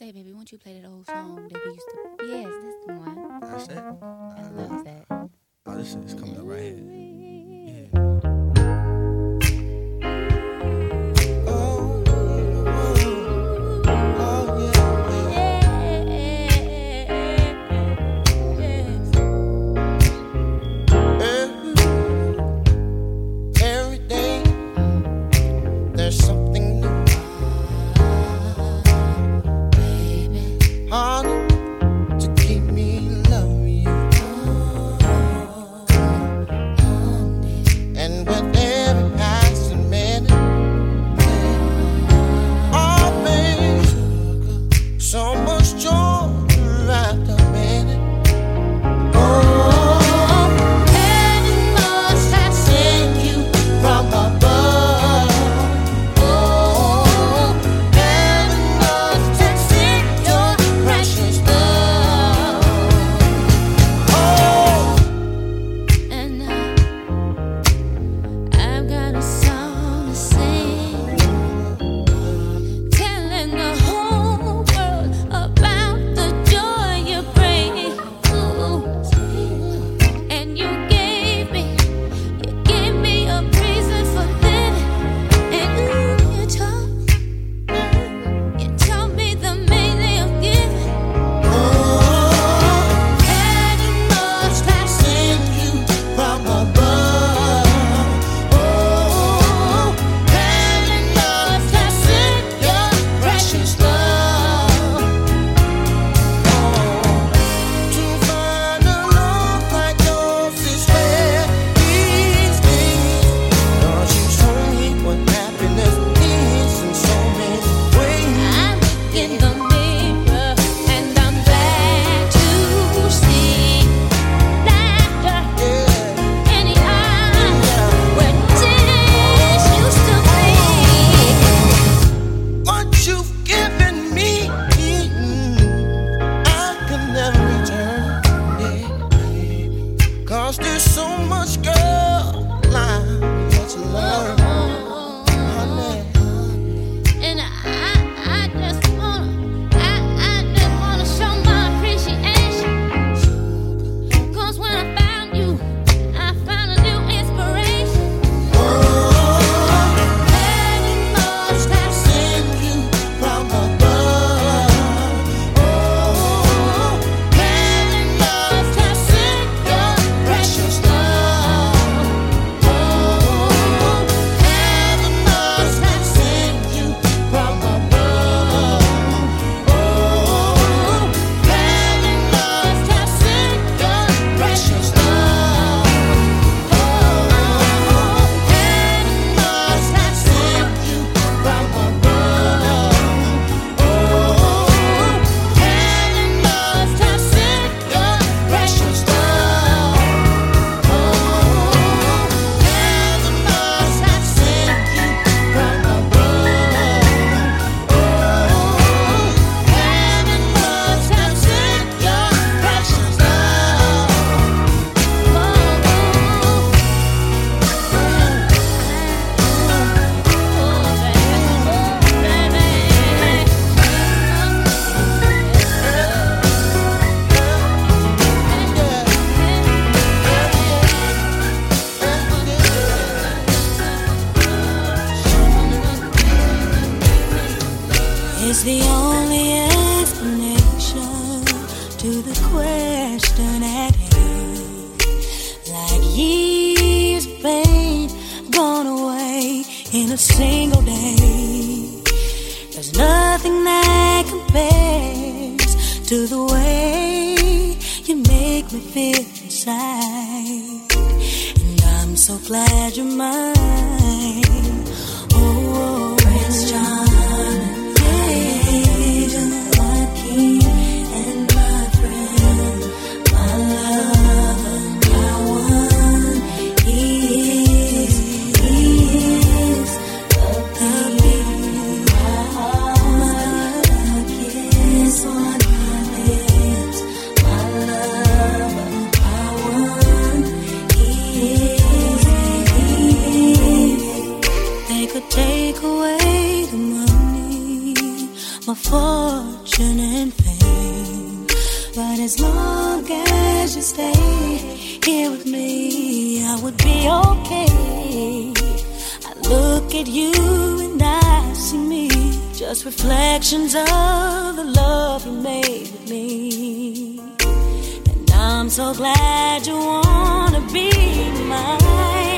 say, baby, won't you play that old song that we used to? Yes, that's the one. That's it. I, I love that. Oh, this is coming up right here. is the only explanation to the question at hand. Like years of pain gone away in a single day. There's nothing that compares to the way you make me feel inside. And I'm so glad you're mine. Oh, oh, oh Prince John. stay here with me, I would be okay. I look at you and I see me, just reflections of the love you made with me. And I'm so glad you wanna be mine.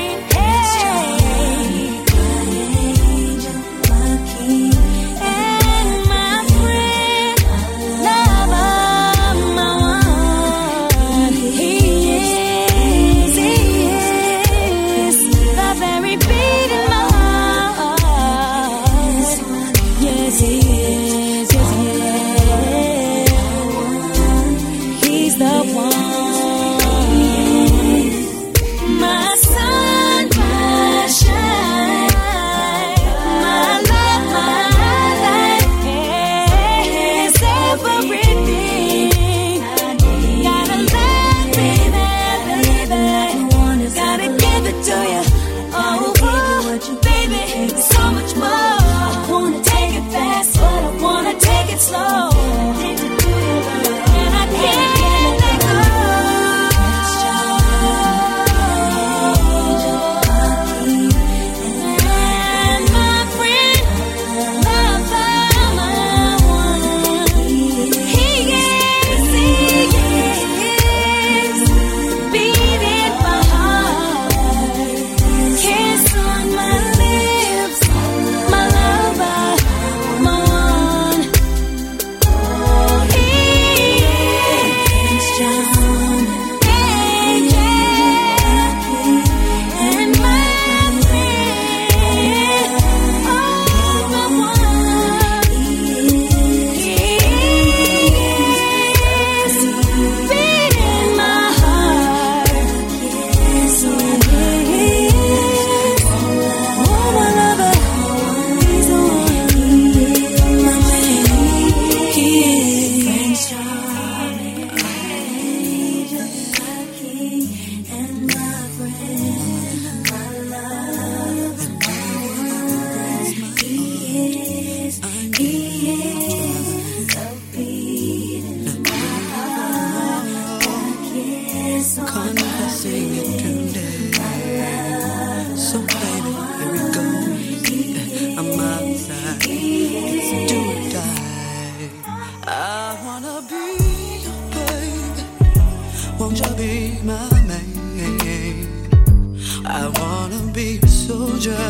wanna be a soldier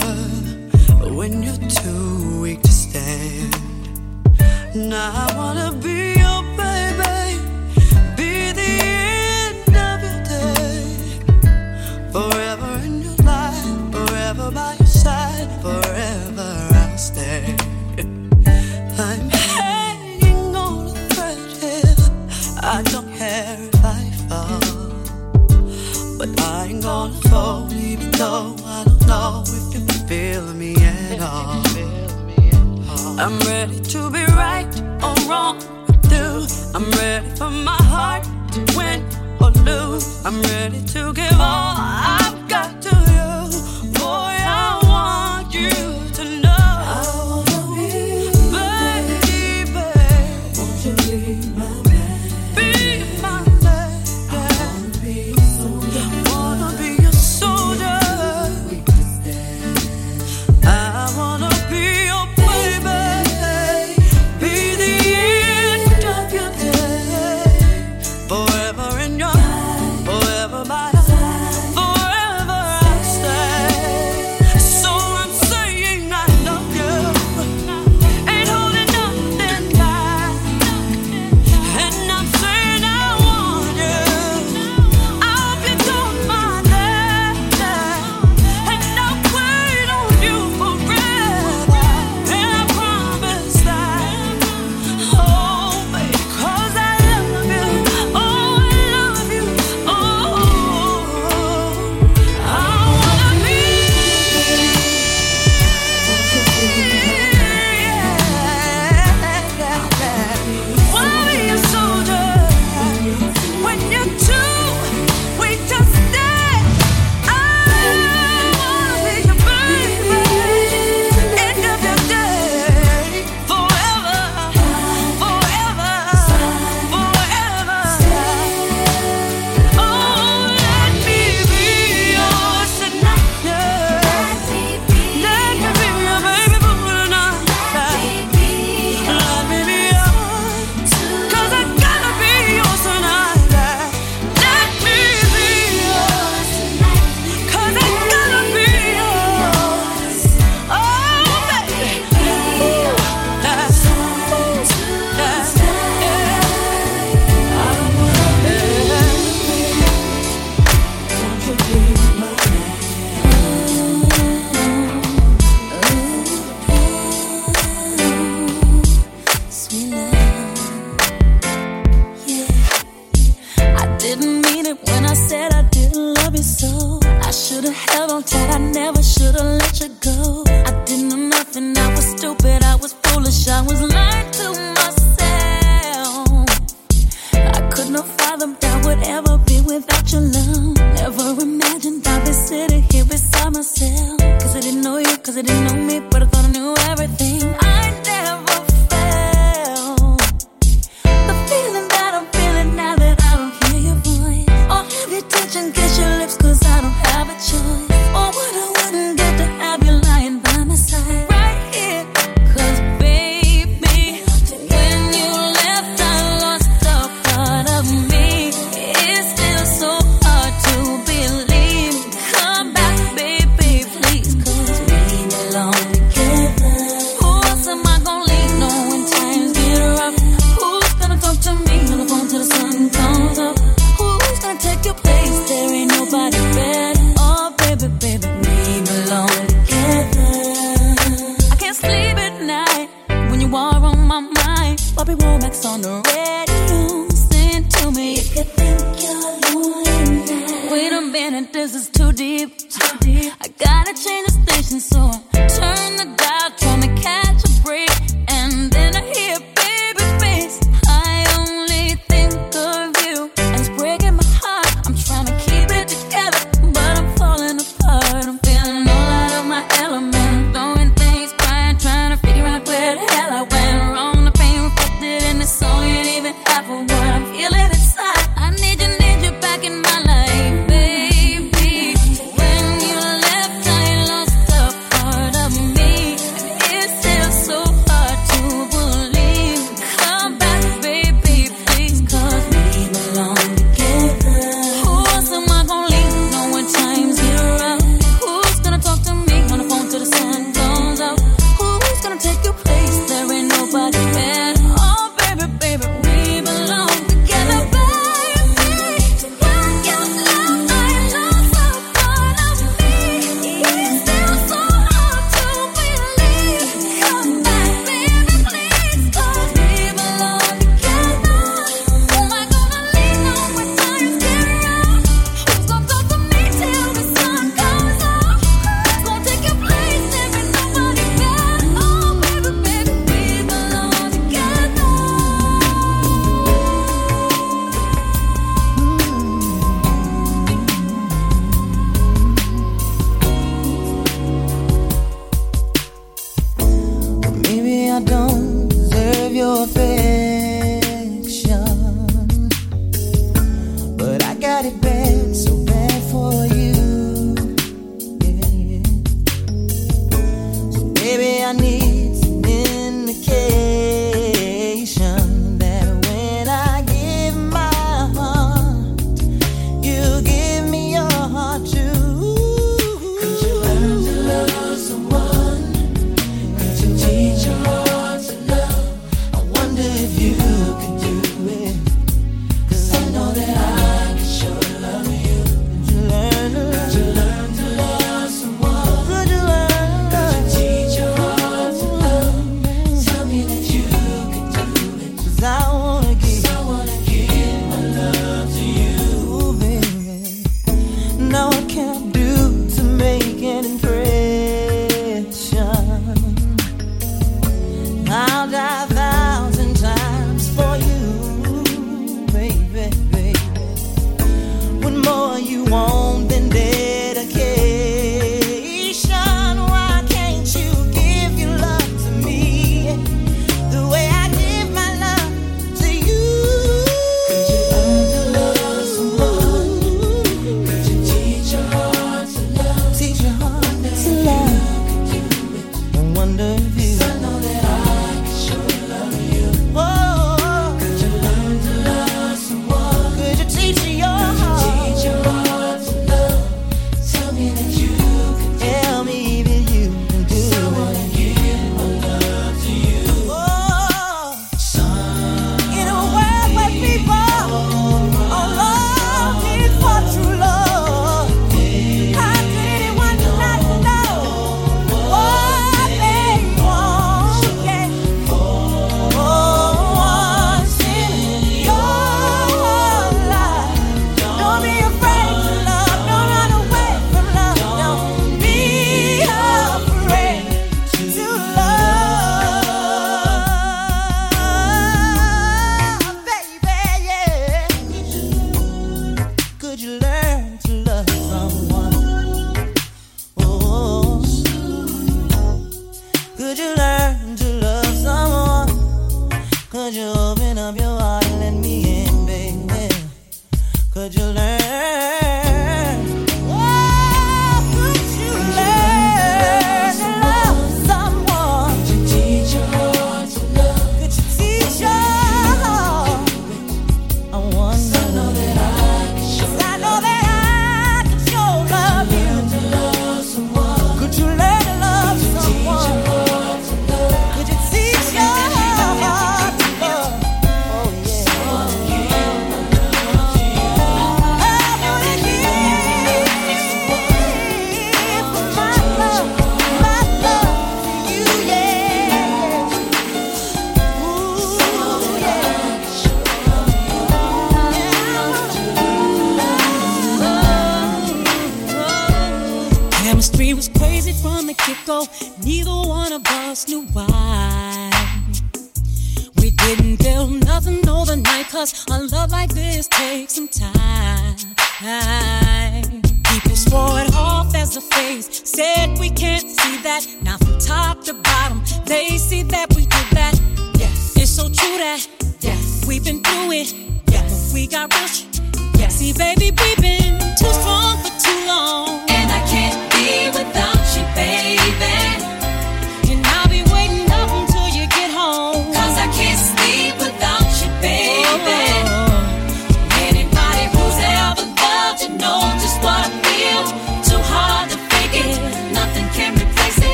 when you're too weak to stand. Now I wanna be I'm ready to be right or wrong with you. I'm ready for my heart to win or lose. I'm ready to give all I've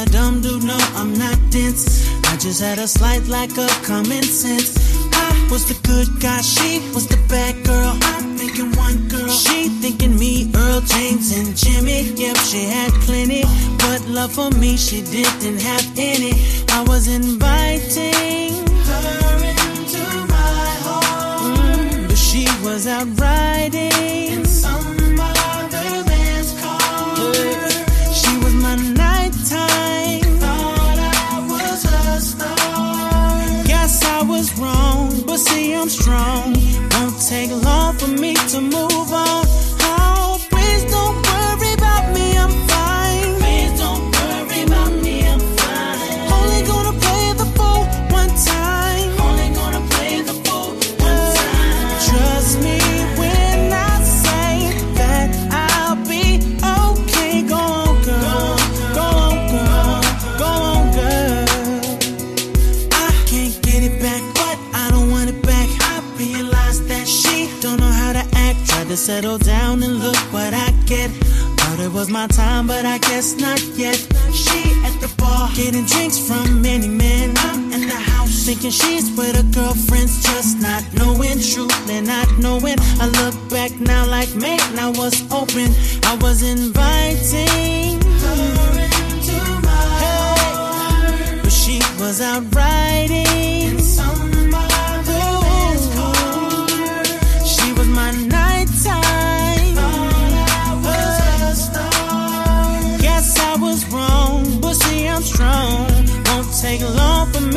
a dumb dude, no, I'm not dense. I just had a slight lack of common sense. I was the good guy, she was the bad girl. I'm thinking one girl, she thinking me, Earl James and Jimmy. Yep, she had plenty, but love for me she didn't have any. I was inviting her into my home, mm, but she was out riding. take long settle down and look what I get. Thought it was my time, but I guess not yet. She at the bar, getting drinks from many men. I'm in the house, thinking she's with her girlfriends, just not knowing truly, not knowing. I look back now like, man, I was open. I was inviting her into my heart, But she was out riding. take long for me.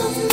On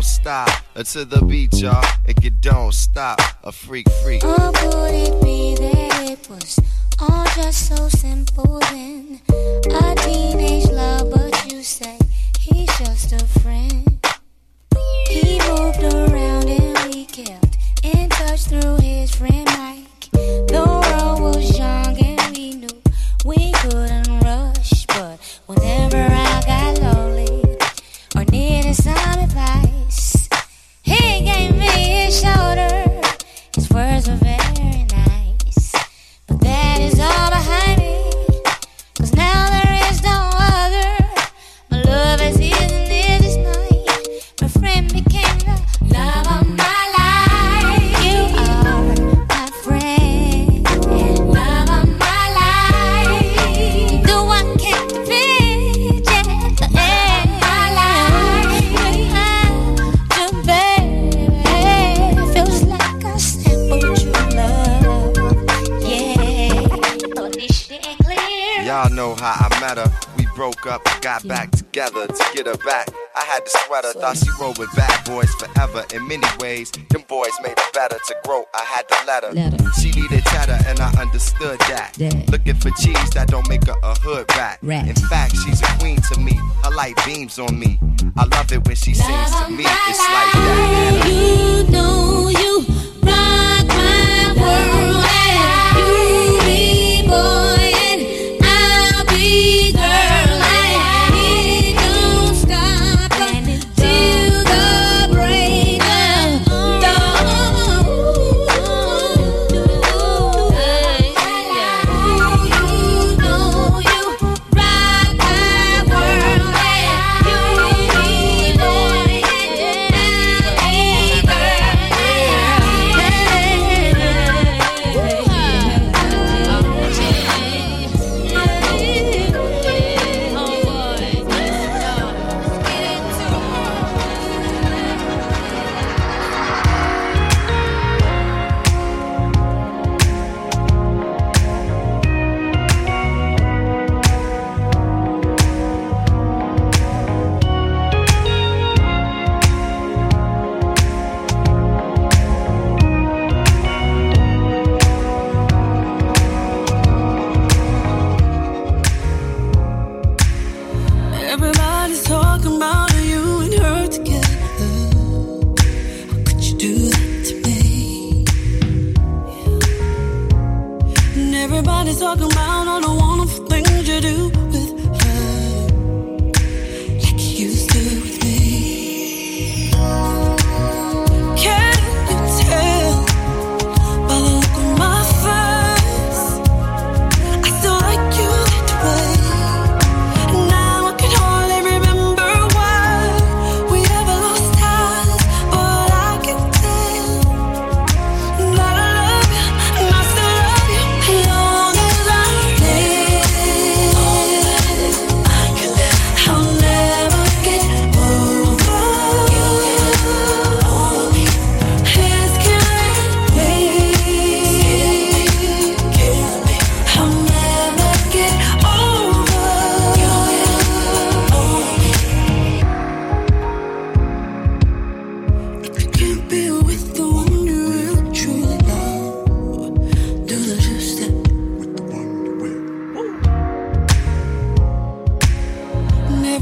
don't stop. Until the beat, y'all, if you don't stop, a freak freak. Or would it be that it was all just so simple then? A teenage love, but you say he's just a friend. He moved around and we kept in touch through his friend Mike. for cheese that don't make her a hood rat. rat. In fact, she's a queen to me. Her light beams on me.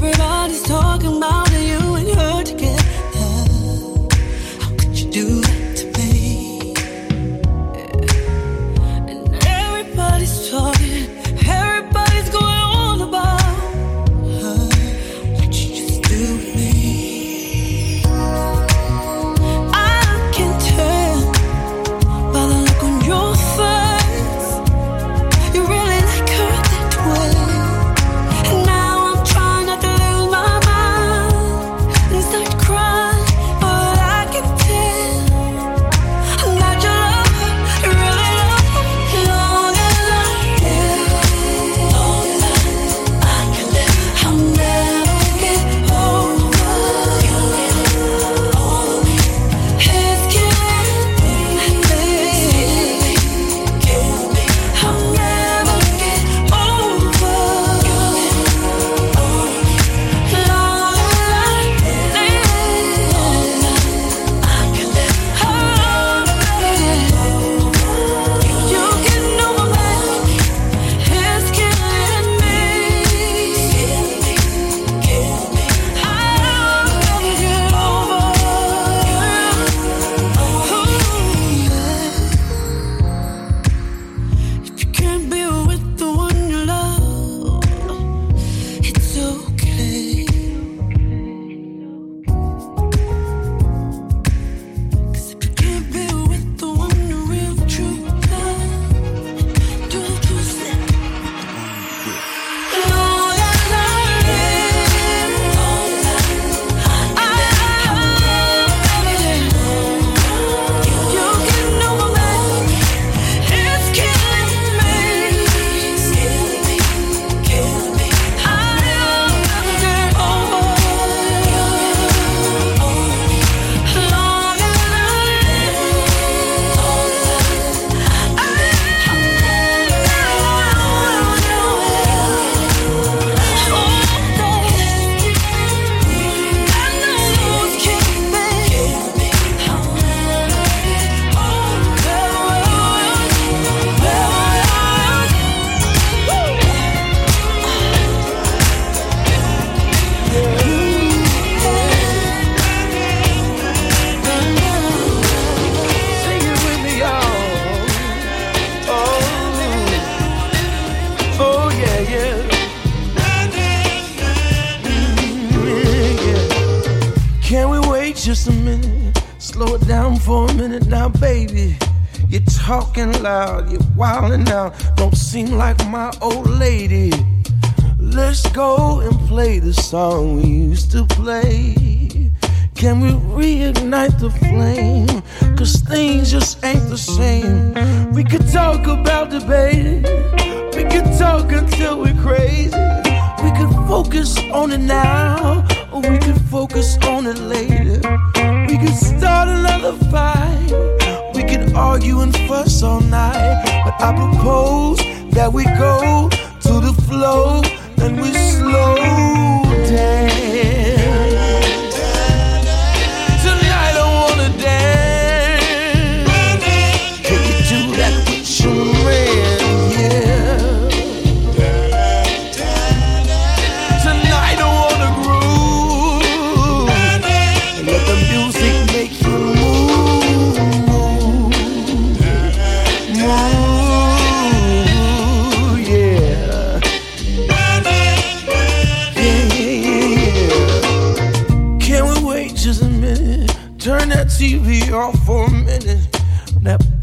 Everybody's talking about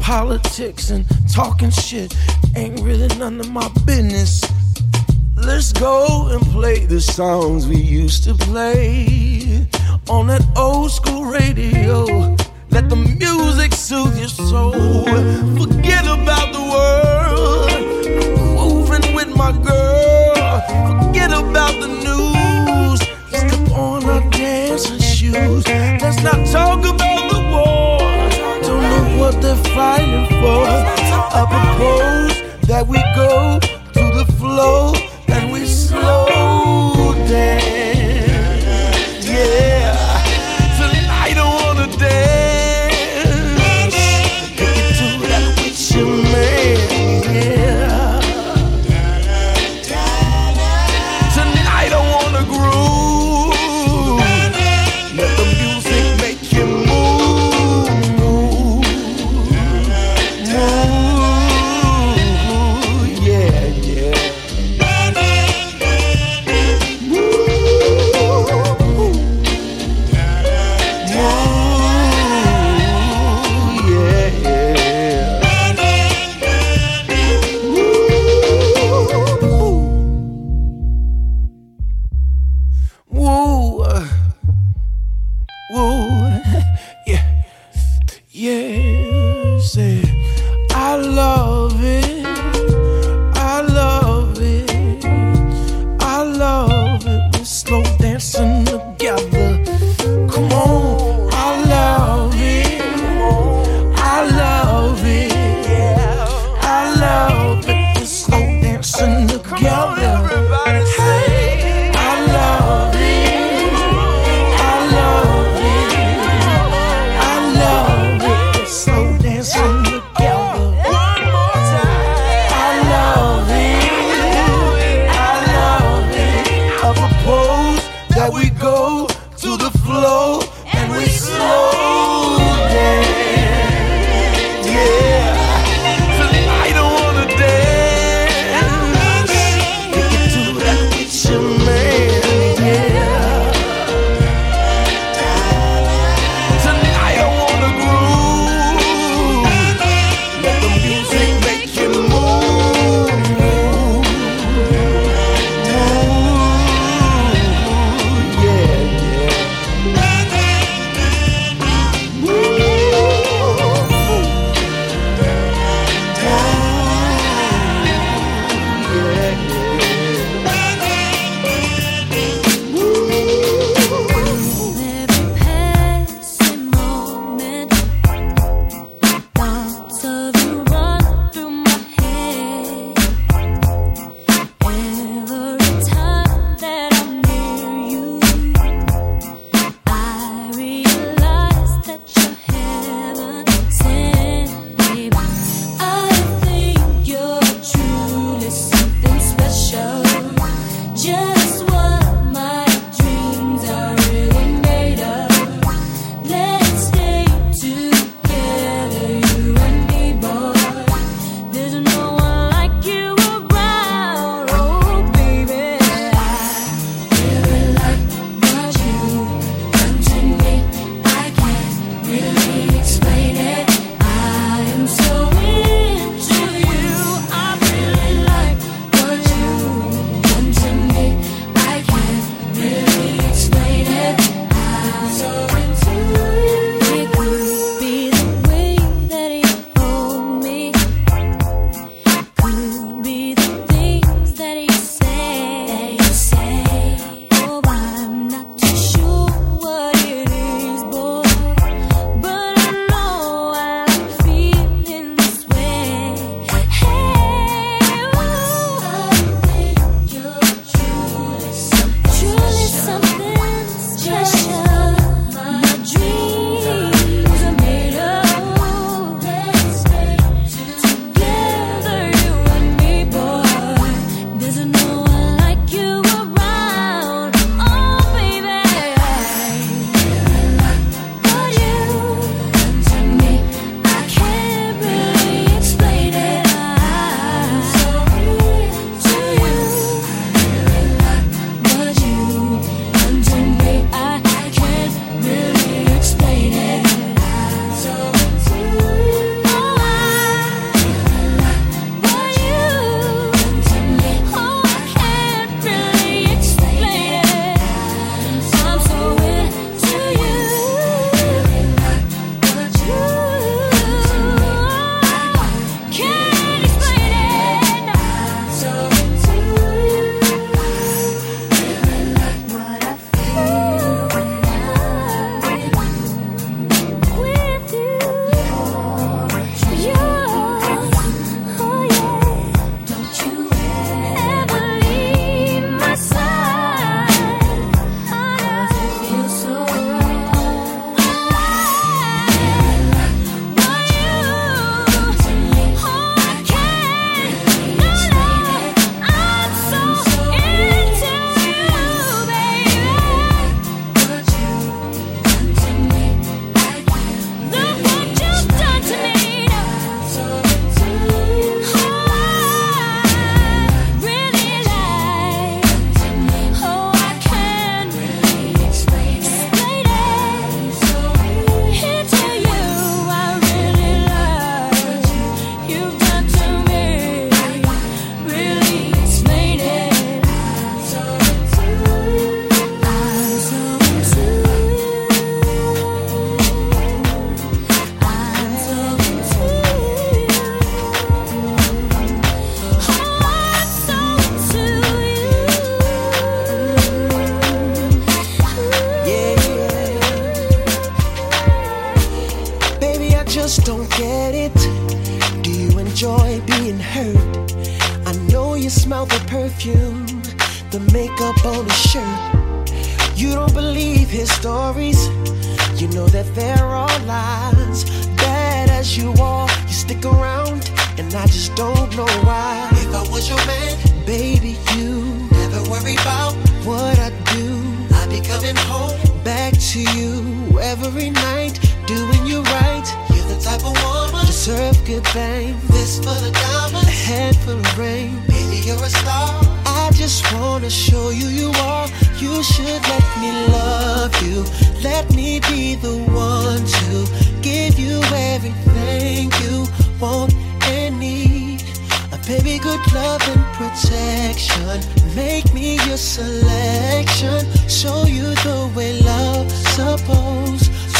politics and talking shit ain't really none of my business. Let's go and play the songs we used to play on that old school radio. Let the music soothe your soul. Forget about the world. Moving with my girl. Forget about the news. Step on our dancing shoes. Let's not talk about what they're fighting for. I propose that we go to the flow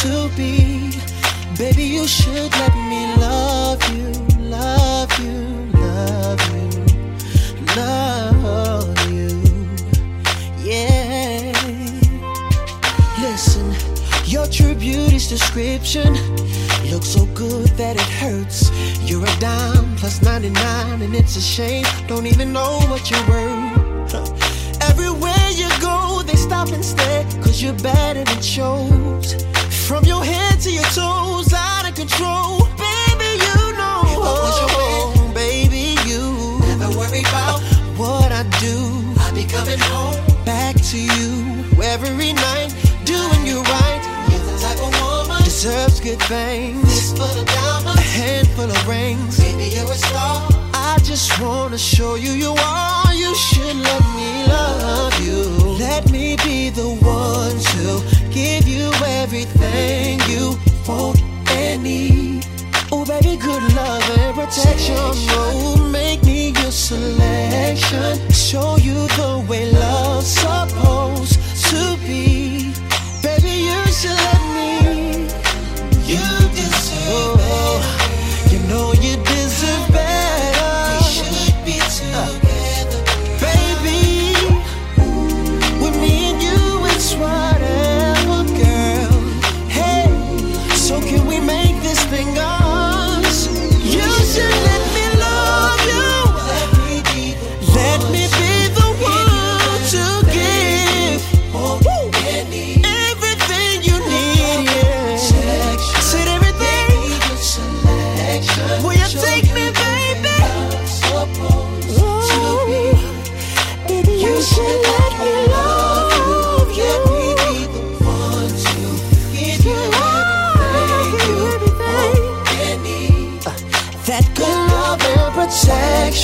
to be. Baby, you should let me love you, love you, love you, love you. Yeah. Listen, your true beauty's description looks so good that it hurts. You're a dime plus 99, and it's a shame. Don't even know what you're worth. Everywhere you go, they stop and stare, cause you're and it shows. From your head to your toes, out of control. Baby, you know. I was your oh, man, baby, you never worry about what I do. I'll be coming home back to you every night, doing you right. You're the type of woman deserves good things. For the diamonds, a handful of rings. Baby, you're a star. I just wanna show you you are. You should let me love you. Let me be the one to give you everything you want and need. Oh, baby, good love and protection. Oh, make me your selection. Show you the way love's supposed to be. Baby, you should let me.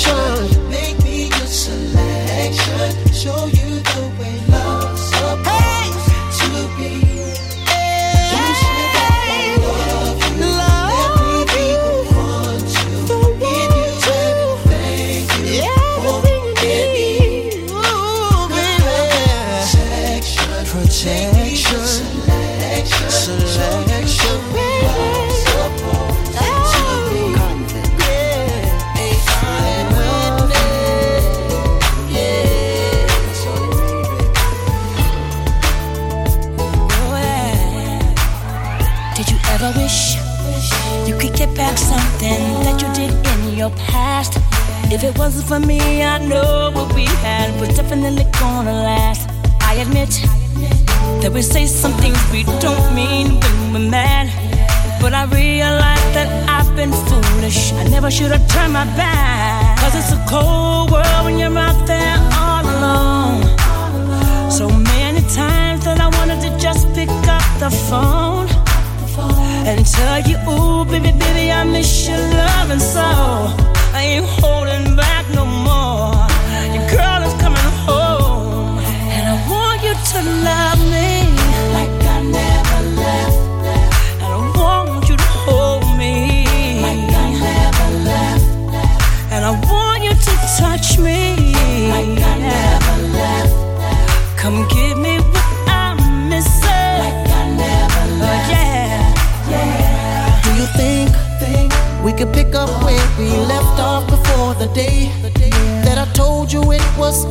Protection.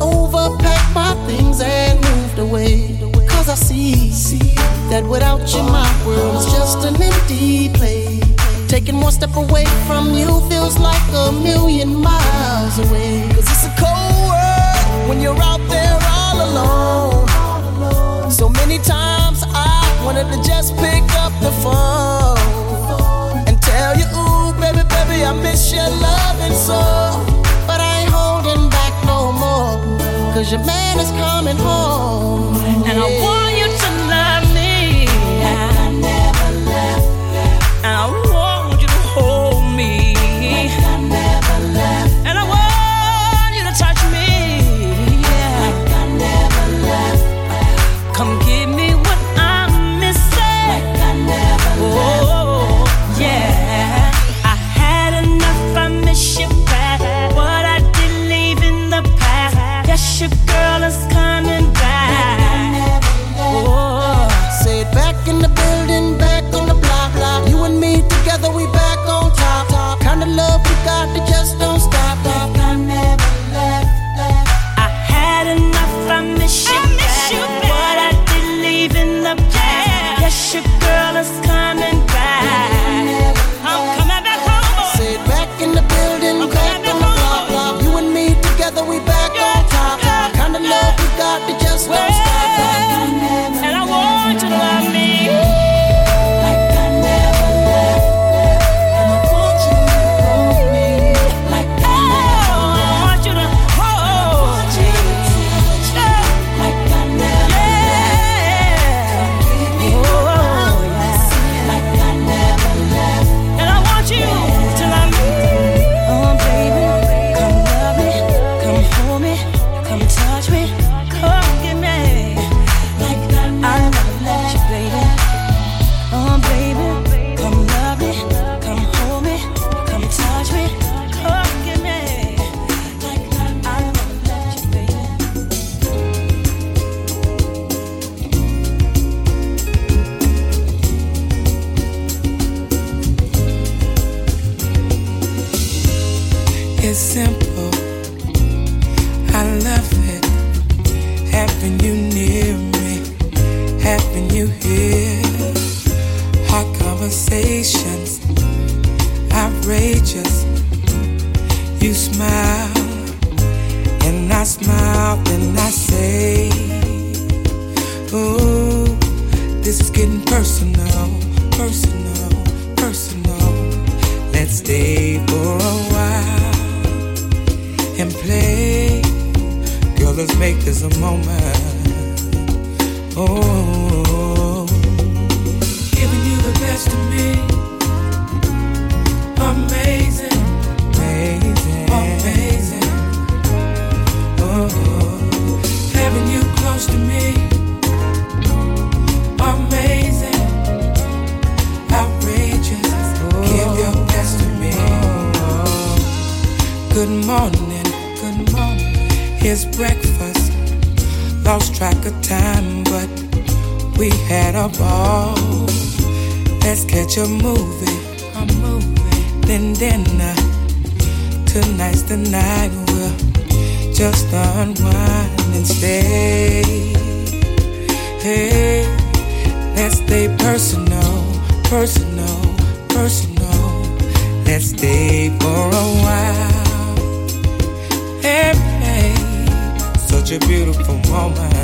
overpacked my things and moved away. Cause I see, see that without you, my world is just an empty place. Taking one step away from you feels like a million miles away. Cause it's a cold world when you're out there all alone. So many times I wanted to just pick up the phone and tell you, ooh, baby, baby, I miss your loving soul. Cause your man is coming home. And I want you to love me. Like I never left. left. your girl. woman.